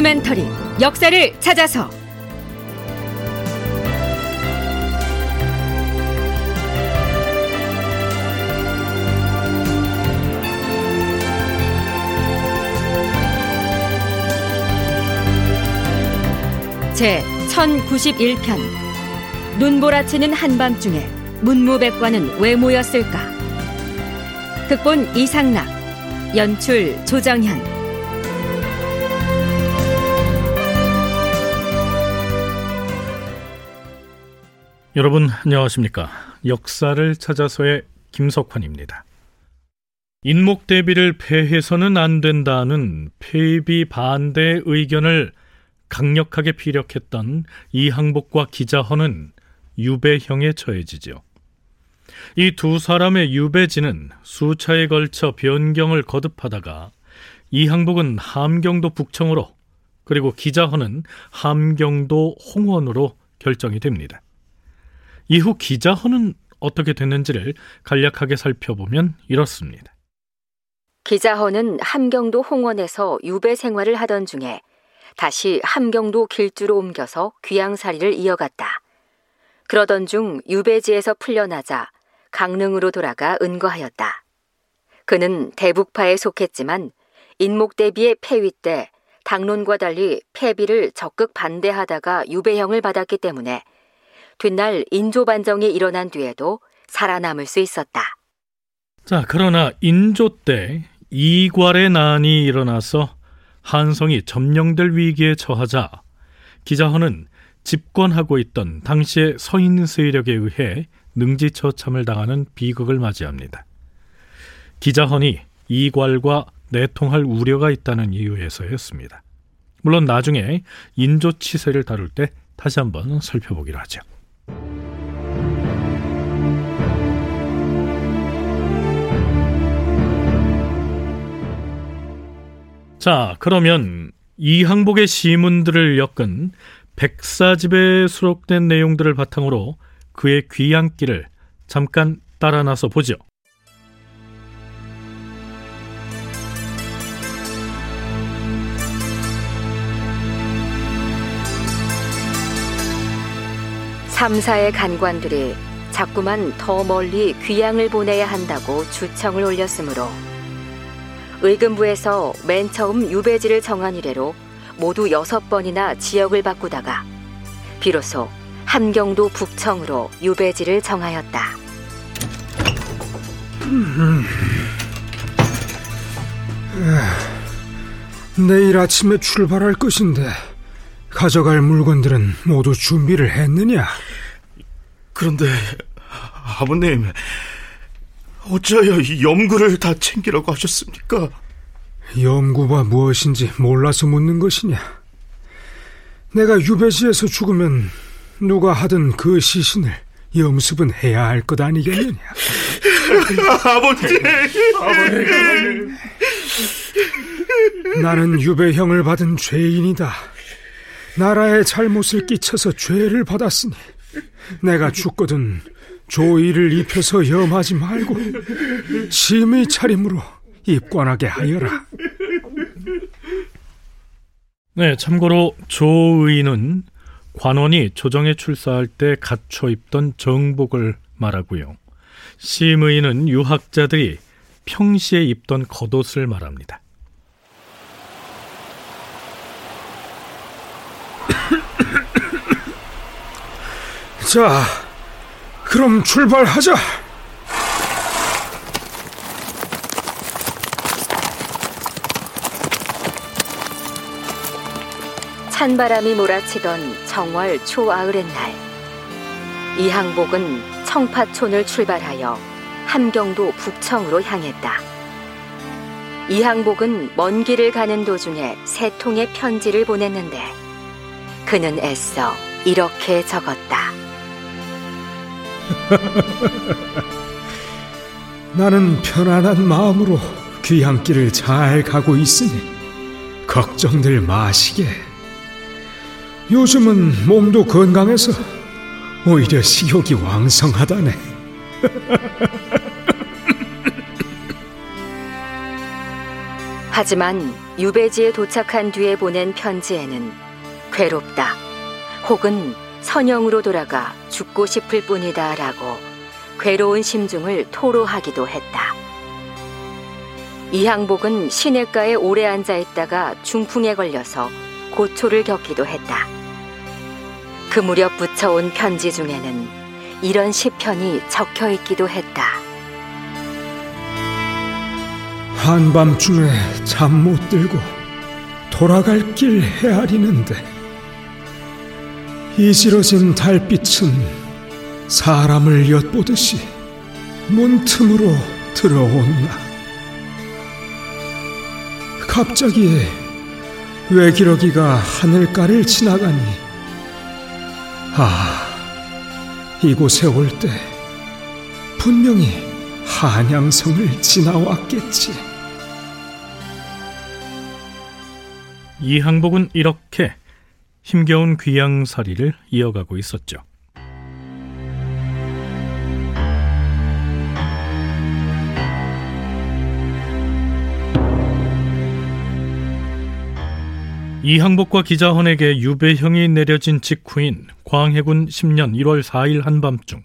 다큐멘터리 역사를 찾아서. 제 1091편. 눈보라치는 한밤중에 문무백관은 왜 모였을까? 극본 이상락 연출 조정현 여러분 안녕하십니까 역사를 찾아서의 김석환입니다 인목 대비를 폐해서는 안 된다는 폐비 반대 의견을 강력하게 피력했던 이항복과 기자헌은 유배형에 처해지죠. 이 두 사람의 유배지는 수차에 걸쳐 변경을 거듭하다가 이항복은 함경도 북청으로 그리고 기자헌은 함경도 홍원으로 결정이 됩니다. 이후 기자헌은 어떻게 됐는지를 간략하게 살펴보면 이렇습니다. 기자헌은 함경도 홍원에서 유배 생활을 하던 중에 다시 함경도 길주로 옮겨서 귀양살이를 이어갔다. 그러던 중 유배지에서 풀려나자 강릉으로 돌아가 은거하였다. 그는 대북파에 속했지만 인목 대비의 폐위 때 당론과 달리 폐비를 적극 반대하다가 유배형을 받았기 때문에 뒷날 인조 반정이 일어난 뒤에도 살아남을 수 있었다. 자, 그러나 인조 때 이괄의 난이 일어나서 한성이 점령될 위기에 처하자 기자헌은 집권하고 있던 당시의 서인 세력에 의해 능지처참을 당하는 비극을 맞이합니다. 기자헌이 이괄과 내통할 우려가 있다는 이유에서였습니다. 물론 나중에 인조 치세를 다룰 때 다시 한번 살펴보기로 하죠. 자, 그러면 이 항복의 시문들을 엮은 백사집에 수록된 내용들을 바탕으로 그의 귀향길을 잠깐 따라 나서 보죠. 삼사의 간관들이 자꾸만 더 멀리 귀향을 보내야 한다고 주청을 올렸으므로 의금부에서 맨 처음 유배지를 정한 이래로 모두 여섯 번이나 지역을 바꾸다가 비로소 함경도 북청으로 유배지를 정하였다. 내일 아침에 출발할 것인데 가져갈 물건들은 모두 준비를 했느냐? 그런데 아버님 어찌하여 염구를 다 챙기라고 하셨습니까? 염구가 무엇인지 몰라서 묻는 것이냐? 내가 유배지에서 죽으면 누가 하든 그 시신을 염습은 해야 할 것 아니겠느냐? 아버님! 아버님! 나는 유배형을 받은 죄인이다. 나라에 잘못을 끼쳐서 죄를 받았으니 내가 죽거든 조의를 입혀서 염하지 말고 심의 차림으로 입관하게 하여라. 네, 참고로 조의는 관원이 조정에 출사할 때 갖춰 입던 정복을 말하고요. 심의는 유학자들이 평시에 입던 겉옷을 말합니다. 자, 그럼 출발하자. 찬바람이 몰아치던 정월 초아을의 날, 이항복은 청파촌을 출발하여 함경도 북청으로 향했다. 이항복은 먼 길을 가는 도중에 세 통의 편지를 보냈는데 그는 애써 이렇게 적었다. 나는 편안한 마음으로 귀향길을 잘 가고 있으니 걱정들 마시게. 요즘은 몸도 건강해서 오히려 식욕이 왕성하다네. 하지만 유배지에 도착한 뒤에 보낸 편지에는 괴롭다 혹은 선영으로 돌아가 죽고 싶을 뿐이다 라고 괴로운 심중을 토로하기도 했다. 이항복은 시냇가에 오래 앉아 있다가 중풍에 걸려서 고초를 겪기도 했다. 그 무렵 붙여온 편지 중에는 이런 시편이 적혀 있기도 했다. 한밤중에 잠 못 들고 돌아갈 길 헤아리는데 이지러진 달빛은 사람을 엿보듯이 문틈으로 들어온나 갑자기 외기러기가 하늘가를 지나가니 아 이곳에 올 때 분명히 한양성을 지나왔겠지. 이 항복은 이렇게 힘겨운 귀양살이를 이어가고 있었죠. 이항복과 기자헌에게 유배형이 내려진 직후인 광해군 10년 1월 4일 한밤중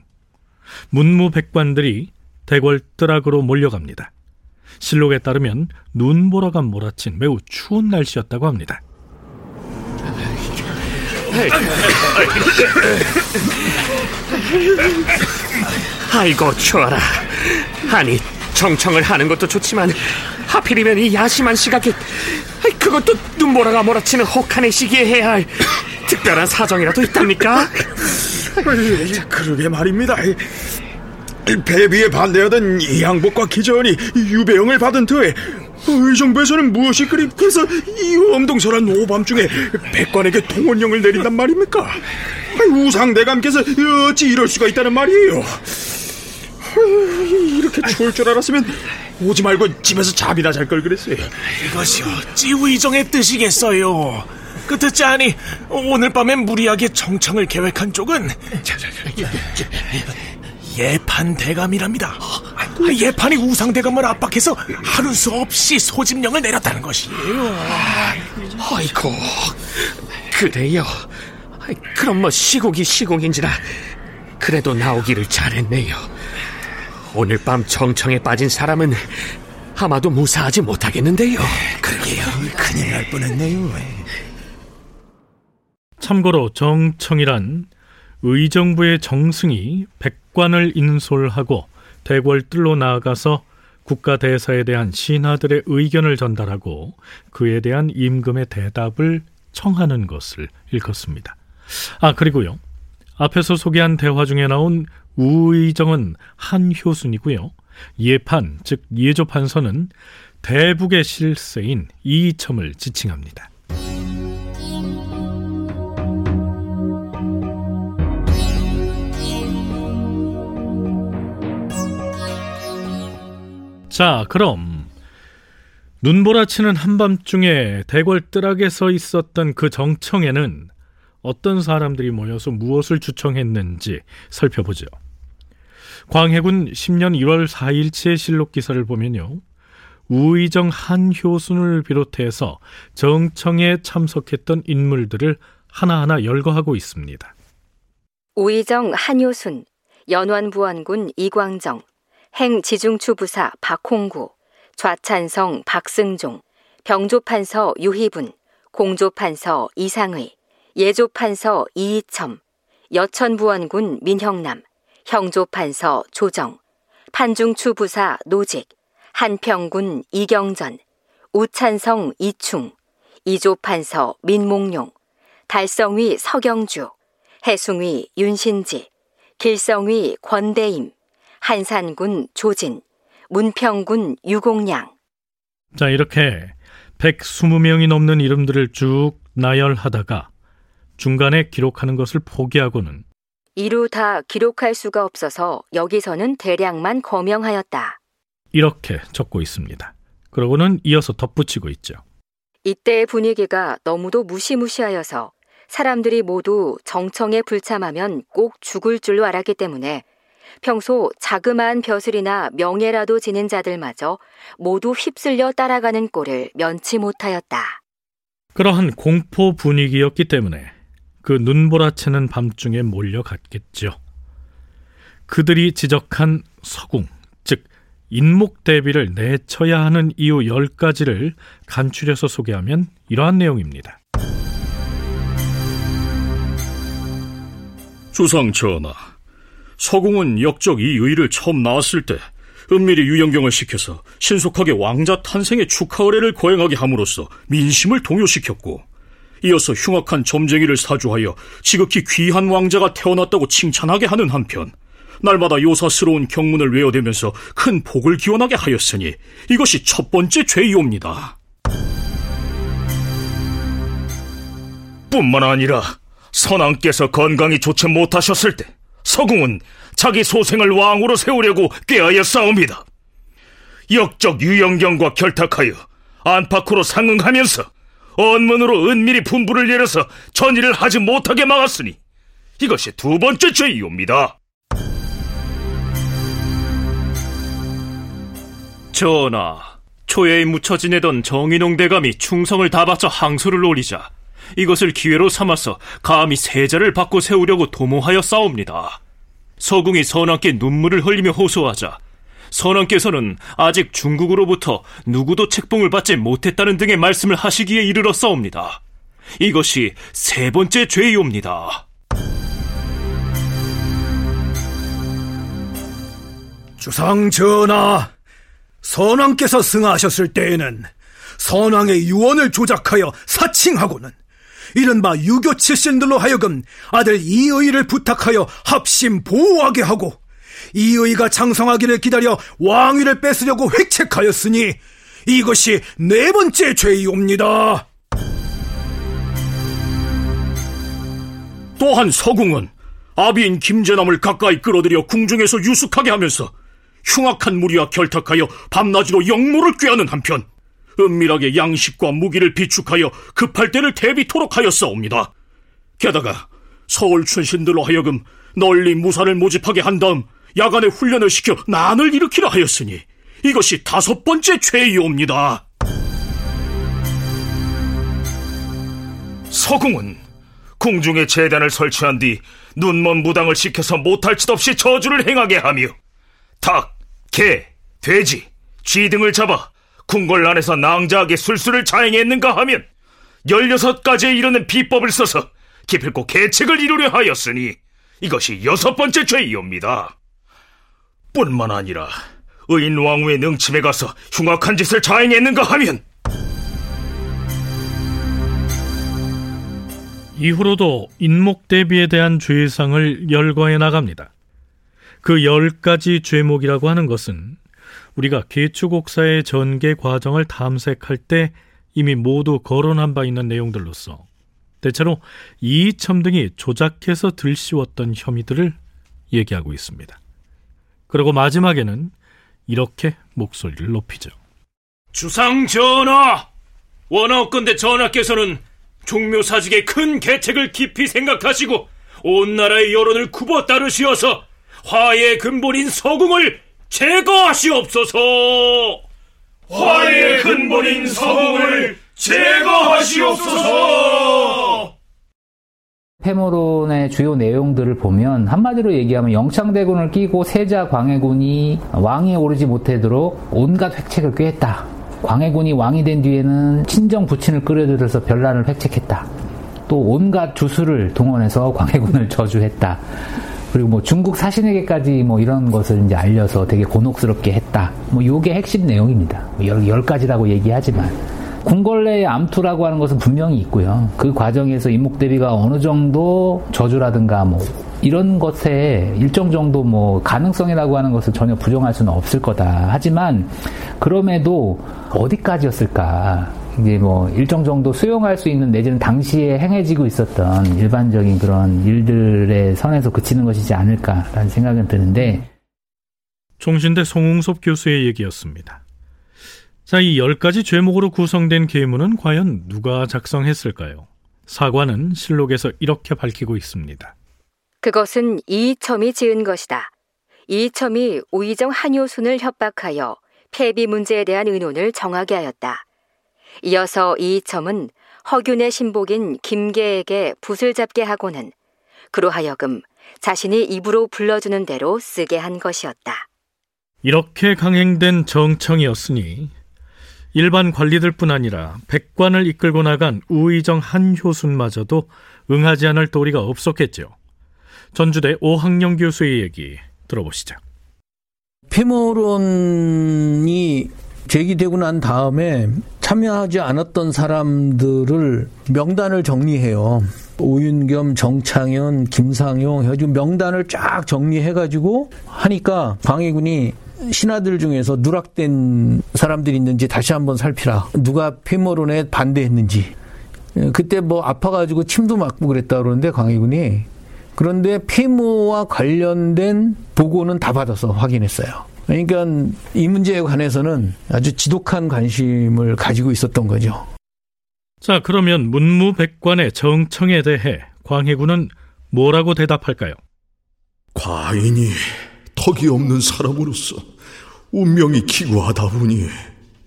문무백관들이 대궐 뜨락으로 몰려갑니다. 실록에 따르면 눈보라가 몰아친 매우 추운 날씨였다고 합니다. 아이고 추워라. 아니 정청을 하는 것도 좋지만 하필이면 이 야심한 시각에 그것도 눈보라가 몰아치는 혹한의 시기에 해야 할 특별한 사정이라도 있답니까? 그러게 말입니다. 배비에 반대하던 이항복과 기전이 유배형을 받은 터에 의정부에서는 무엇이 그리 그래서 이 엄동설한 오밤중에 백관에게 통원령을 내린단 말입니까? 우상대감께서 어찌 이럴 수가 있다는 말이에요. 이렇게 추울 줄 알았으면 오지 말고 집에서 잠이나 잘 걸 그랬어요. 이것이 어찌 의정의 뜻이겠어요? 그 듣지 않니 오늘 밤에 무리하게 정청을 계획한 쪽은 예판 대감이랍니다. 예판이 우상 대감을 압박해서 하루 수 없이 소집령을 내렸다는 것이에요. 아이고 그래요. 그럼 뭐 시국이 시국인지라 그래도 나오기를 잘했네요. 오늘 밤 정청에 빠진 사람은 아마도 무사하지 못하겠는데요. 그러게요. 큰일 날 뻔했네요. 참고로 정청이란 의정부의 정승이 백관을 인솔하고 대궐뜰로 나아가서 국가대사에 대한 신하들의 의견을 전달하고 그에 대한 임금의 대답을 청하는 것을 일컫습니다. 아, 그리고요. 앞에서 소개한 대화 중에 나온 우의정은 한효순이고요. 예판, 즉 예조판서는 대북의 실세인 이첨을 지칭합니다. 자, 그럼 눈보라치는 한밤중에 대궐 뜰락에 서 있었던 그 정청에는 어떤 사람들이 모여서 무엇을 주청했는지 살펴보죠. 광해군 10년 1월 4일치의 실록 기사를 보면요. 우의정 한효순을 비롯해서 정청에 참석했던 인물들을 하나하나 열거하고 있습니다. 우의정 한효순, 연완부안군 이광정, 행 지중추 부사 박홍구, 좌찬성 박승종, 병조판서 유희분, 공조판서 이상의, 예조판서 이이첨, 여천부원군 민형남, 형조판서 조정, 판중추 부사 노직, 한평군 이경전, 우찬성 이충, 이조판서 민몽용, 달성위 서경주, 해숭위 윤신지, 길성위 권대임, 한산군 조진, 문평군 유공양. 자, 이렇게 120명이 넘는 이름들을 쭉 나열하다가 중간에 기록하는 것을 포기하고는 이루 다 기록할 수가 없어서 여기서는 대량만 거명하였다. 이렇게 적고 있습니다. 그러고는 이어서 덧붙이고 있죠. 이때의 분위기가 너무도 무시무시하여서 사람들이 모두 정청에 불참하면 꼭 죽을 줄로 알았기 때문에 평소 자그마한 벼슬이나 명예라도 지닌 자들마저 모두 휩쓸려 따라가는 꼴을 면치 못하였다. 그러한 공포 분위기였기 때문에 그 눈보라채는 밤중에 몰려갔겠죠. 그들이 지적한 서궁, 즉 인목 대비를 내쳐야 하는 이유 10가지를 간추려서 소개하면 이러한 내용입니다. 주상 전하, 서궁은 역적 이 의를 처음 나왔을 때 은밀히 유영경을 시켜서 신속하게 왕자 탄생의 축하 의례를 거행하게 함으로써 민심을 동요시켰고 이어서 흉악한 점쟁이를 사주하여 지극히 귀한 왕자가 태어났다고 칭찬하게 하는 한편 날마다 요사스러운 경문을 외워대면서 큰 복을 기원하게 하였으니 이것이 첫 번째 죄이옵니다. 뿐만 아니라 선왕께서 건강이 좋지 못하셨을 때 서궁은 자기 소생을 왕으로 세우려고 꾀하여 싸웁니다. 역적 유영경과 결탁하여 안팎으로 상응하면서 언문으로 은밀히 분부를 내려서 전의를 하지 못하게 막았으니 이것이 두 번째 죄이옵니다. 전하, 초예에 묻혀 지내던 정인홍 대감이 충성을 다 바쳐 항소를 올리자 이것을 기회로 삼아서 감히 세자를 바꿔 세우려고 도모하여 싸웁니다. 서궁이 선왕께 눈물을 흘리며 호소하자 선왕께서는 아직 중국으로부터 누구도 책봉을 받지 못했다는 등의 말씀을 하시기에 이르러 싸웁니다. 이것이 세 번째 죄이옵니다. 주상 전하, 선왕께서 승하하셨을 때에는 선왕의 유언을 조작하여 사칭하고는 이른바 유교 칠신들로 하여금 아들 이의를 부탁하여 합심 보호하게 하고 이의가 장성하기를 기다려 왕위를 뺏으려고 획책하였으니 이것이 네 번째 죄이옵니다. 또한 서궁은 아비인 김재남을 가까이 끌어들여 궁중에서 유숙하게 하면서 흉악한 무리와 결탁하여 밤낮으로 영모를 꾀하는 한편 은밀하게 양식과 무기를 비축하여 급할 때를 대비토록 하였사옵니다. 게다가 서울 춘신들로 하여금 널리 무사를 모집하게 한 다음 야간에 훈련을 시켜 난을 일으키려 하였으니 이것이 다섯 번째 죄이옵니다. 서궁은 궁중에 재단을 설치한 뒤 눈먼 무당을 시켜서 못할 짓 없이 저주를 행하게 하며 닭, 개, 돼지, 쥐 등을 잡아 궁궐 안에서 낭자하게 술수를 자행했는가 하면 16가지에 이르는 비법을 써서 기필코 계책을 이루려 하였으니 이것이 여섯 번째 죄이옵니다. 뿐만 아니라 의인 왕후의 능침에 가서 흉악한 짓을 자행했는가 하면 이후로도 인목 대비에 대한 죄상을 열거해 나갑니다. 그 열 가지 죄목이라고 하는 것은 우리가 개추곡사의 전개 과정을 탐색할 때 이미 모두 거론한 바 있는 내용들로서 대체로 이이첨 등이 조작해서 들씌웠던 혐의들을 얘기하고 있습니다. 그리고 마지막에는 이렇게 목소리를 높이죠. 주상 전하! 원하건대 전하께서는 종묘사직의 큰 계책을 깊이 생각하시고 온 나라의 여론을 굽어 따르시어서 화의 근본인 서궁을 제거하시옵소서! 화의 근본인 서궁을 제거하시옵소서! 패모론의 주요 내용들을 보면 한마디로 얘기하면 영창대군을 끼고 세자 광해군이 왕위에 오르지 못하도록 온갖 획책을 꾀했다. 광해군이 왕이 된 뒤에는 친정 부친을 끌어들여서 별난을 획책했다. 또 온갖 주수를 동원해서 광해군을 저주했다. 그리고 뭐 중국 사신에게까지 뭐 이런 것을 이제 알려서 되게 곤혹스럽게 했다. 뭐 요게 핵심 내용입니다. 뭐 열, 열 가지라고 얘기하지만. 궁궐내의 암투라고 하는 것은 분명히 있고요. 그 과정에서 임목대비가 어느 정도 저주라든가 뭐 이런 것에 일정 정도 뭐 가능성이라고 하는 것을 전혀 부정할 수는 없을 거다. 하지만 그럼에도 어디까지였을까? 이제 뭐 일정 정도 수용할 수 있는 내지는 당시에 행해지고 있었던 일반적인 그런 일들의 선에서 그치는 것이지 않을까라는 생각은 드는데 종신대 송웅섭 교수의 얘기였습니다. 자, 이열 가지 죄목으로 구성된 계문은 과연 누가 작성했을까요? 사관은 실록에서 이렇게 밝히고 있습니다. 그것은 이첨이 지은 것이다. 이첨이 오이정 한효순을 협박하여 폐비 문제에 대한 의논을 정하게 하였다. 이어서 이첨은 허균의 신복인 김계에게 붓을 잡게 하고는 그로 하여금 자신이 입으로 불러주는 대로 쓰게 한 것이었다. 이렇게 강행된 정청이었으니 일반 관리들뿐 아니라 백관을 이끌고 나간 우의정 한효순마저도 응하지 않을 도리가 없었겠죠. 전주대 오학령 교수의 얘기 들어보시죠. 폐모론이 제기되고 난 다음에 참여하지 않았던 사람들을 명단을 정리해요. 오윤겸, 정창현, 김상용 해가지고 명단을 쫙 정리해가지고 하니까 광해군이 신하들 중에서 누락된 사람들이 있는지 다시 한번 살피라. 누가 폐모론에 반대했는지. 그때 뭐 아파가지고 침도 맞고 그랬다 그러는데 광해군이 그런데 폐모와 관련된 보고는 다 받아서 확인했어요. 그러니까 이 문제에 관해서는 아주 지독한 관심을 가지고 있었던 거죠. 자, 그러면 문무백관의 정청에 대해 광해군은 뭐라고 대답할까요? 과인이 턱이 없는 사람으로서 운명이 기구하다 보니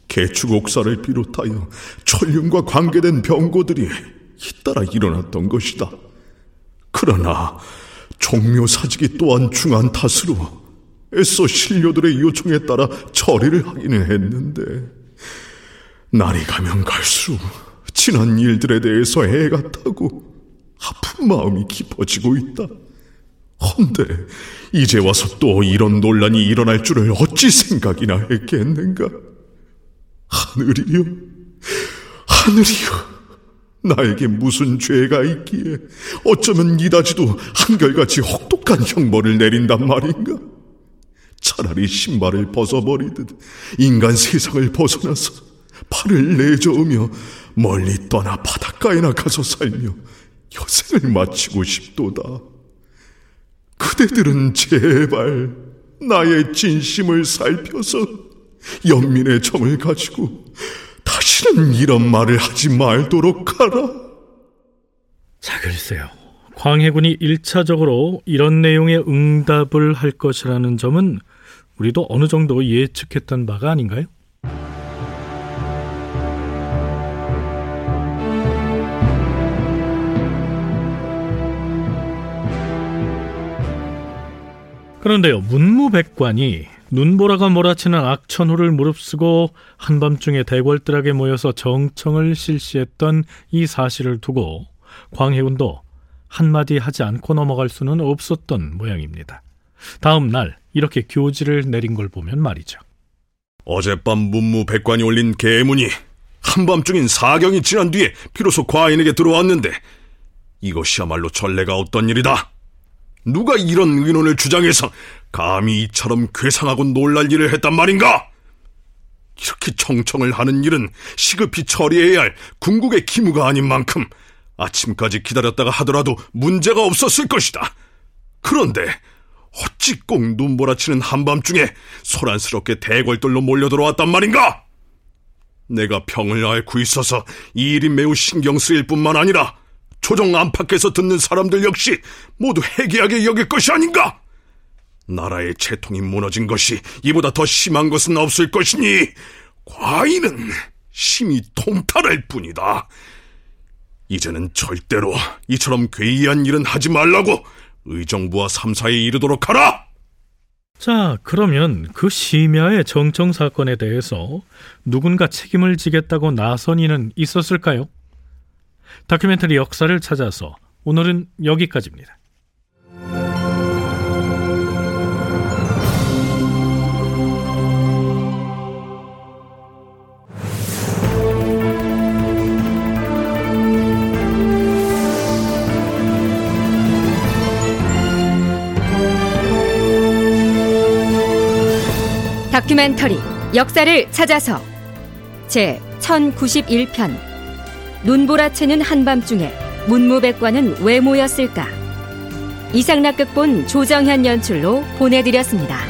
개축옥사를 비롯하여 천륜과 관계된 병고들이 잇따라 일어났던 것이다. 그러나 종묘사직이 또한 중한 탓으로 애써 신료들의 요청에 따라 처리를 하기는 했는데 날이 가면 갈수록 지난 일들에 대해서 애가 타고 아픈 마음이 깊어지고 있다. 헌데 이제 와서 또 이런 논란이 일어날 줄을 어찌 생각이나 했겠는가? 하늘이여, 하늘이여. 나에게 무슨 죄가 있기에 어쩌면 이다지도 한결같이 혹독한 형벌을 내린단 말인가? 차라리 신발을 벗어버리듯 인간 세상을 벗어나서 팔을 내저으며 멀리 떠나 바닷가에나 가서 살며 여생을 마치고 싶도다. 그대들은 제발 나의 진심을 살펴서 연민의 정을 가지고 다시는 이런 말을 하지 말도록 하라. 자, 글쎄요. 광해군이 1차적으로 이런 내용의 응답을 할 것이라는 점은 우리도 어느 정도 예측했던 바가 아닌가요? 그런데요, 문무백관이 눈보라가 몰아치는 악천후를 무릅쓰고 한밤중에 대궐들에게 모여서 정청을 실시했던 이 사실을 두고 광해군도 한마디 하지 않고 넘어갈 수는 없었던 모양입니다. 다음 날 이렇게 교지를 내린 걸 보면 말이죠. 어젯밤 문무백관이 올린 계문이 한밤중인 사경이 지난 뒤에 비로소 과인에게 들어왔는데 이것이야말로 전례가 없던 일이다. 누가 이런 의논을 주장해서 감히 이처럼 괴상하고 놀랄 일을 했단 말인가? 이렇게 청청을 하는 일은 시급히 처리해야 할 궁극의 기무가 아닌 만큼 아침까지 기다렸다가 하더라도 문제가 없었을 것이다. 그런데 어찌 꼭 눈보라치는 한밤중에 소란스럽게 대궐들로 몰려들어왔단 말인가? 내가 병을 앓고 있어서 이 일이 매우 신경 쓰일 뿐만 아니라 조정 안팎에서 듣는 사람들 역시 모두 해괴하게 여길 것이 아닌가? 나라의 채통이 무너진 것이 이보다 더 심한 것은 없을 것이니 과인은 심히 통탈할 뿐이다. 이제는 절대로 이처럼 괴이한 일은 하지 말라고 의정부와 삼사에 이르도록 하라! 자, 그러면 그 심야의 정청 사건에 대해서 누군가 책임을 지겠다고 나선 이는 있었을까요? 다큐멘터리 역사를 찾아서 오늘은 여기까지입니다. 다큐멘터리 역사를 찾아서 제 1091편 눈보라채는 한밤중에 문무백관은 왜 모였을까 이상락극본 조정현 연출로 보내드렸습니다.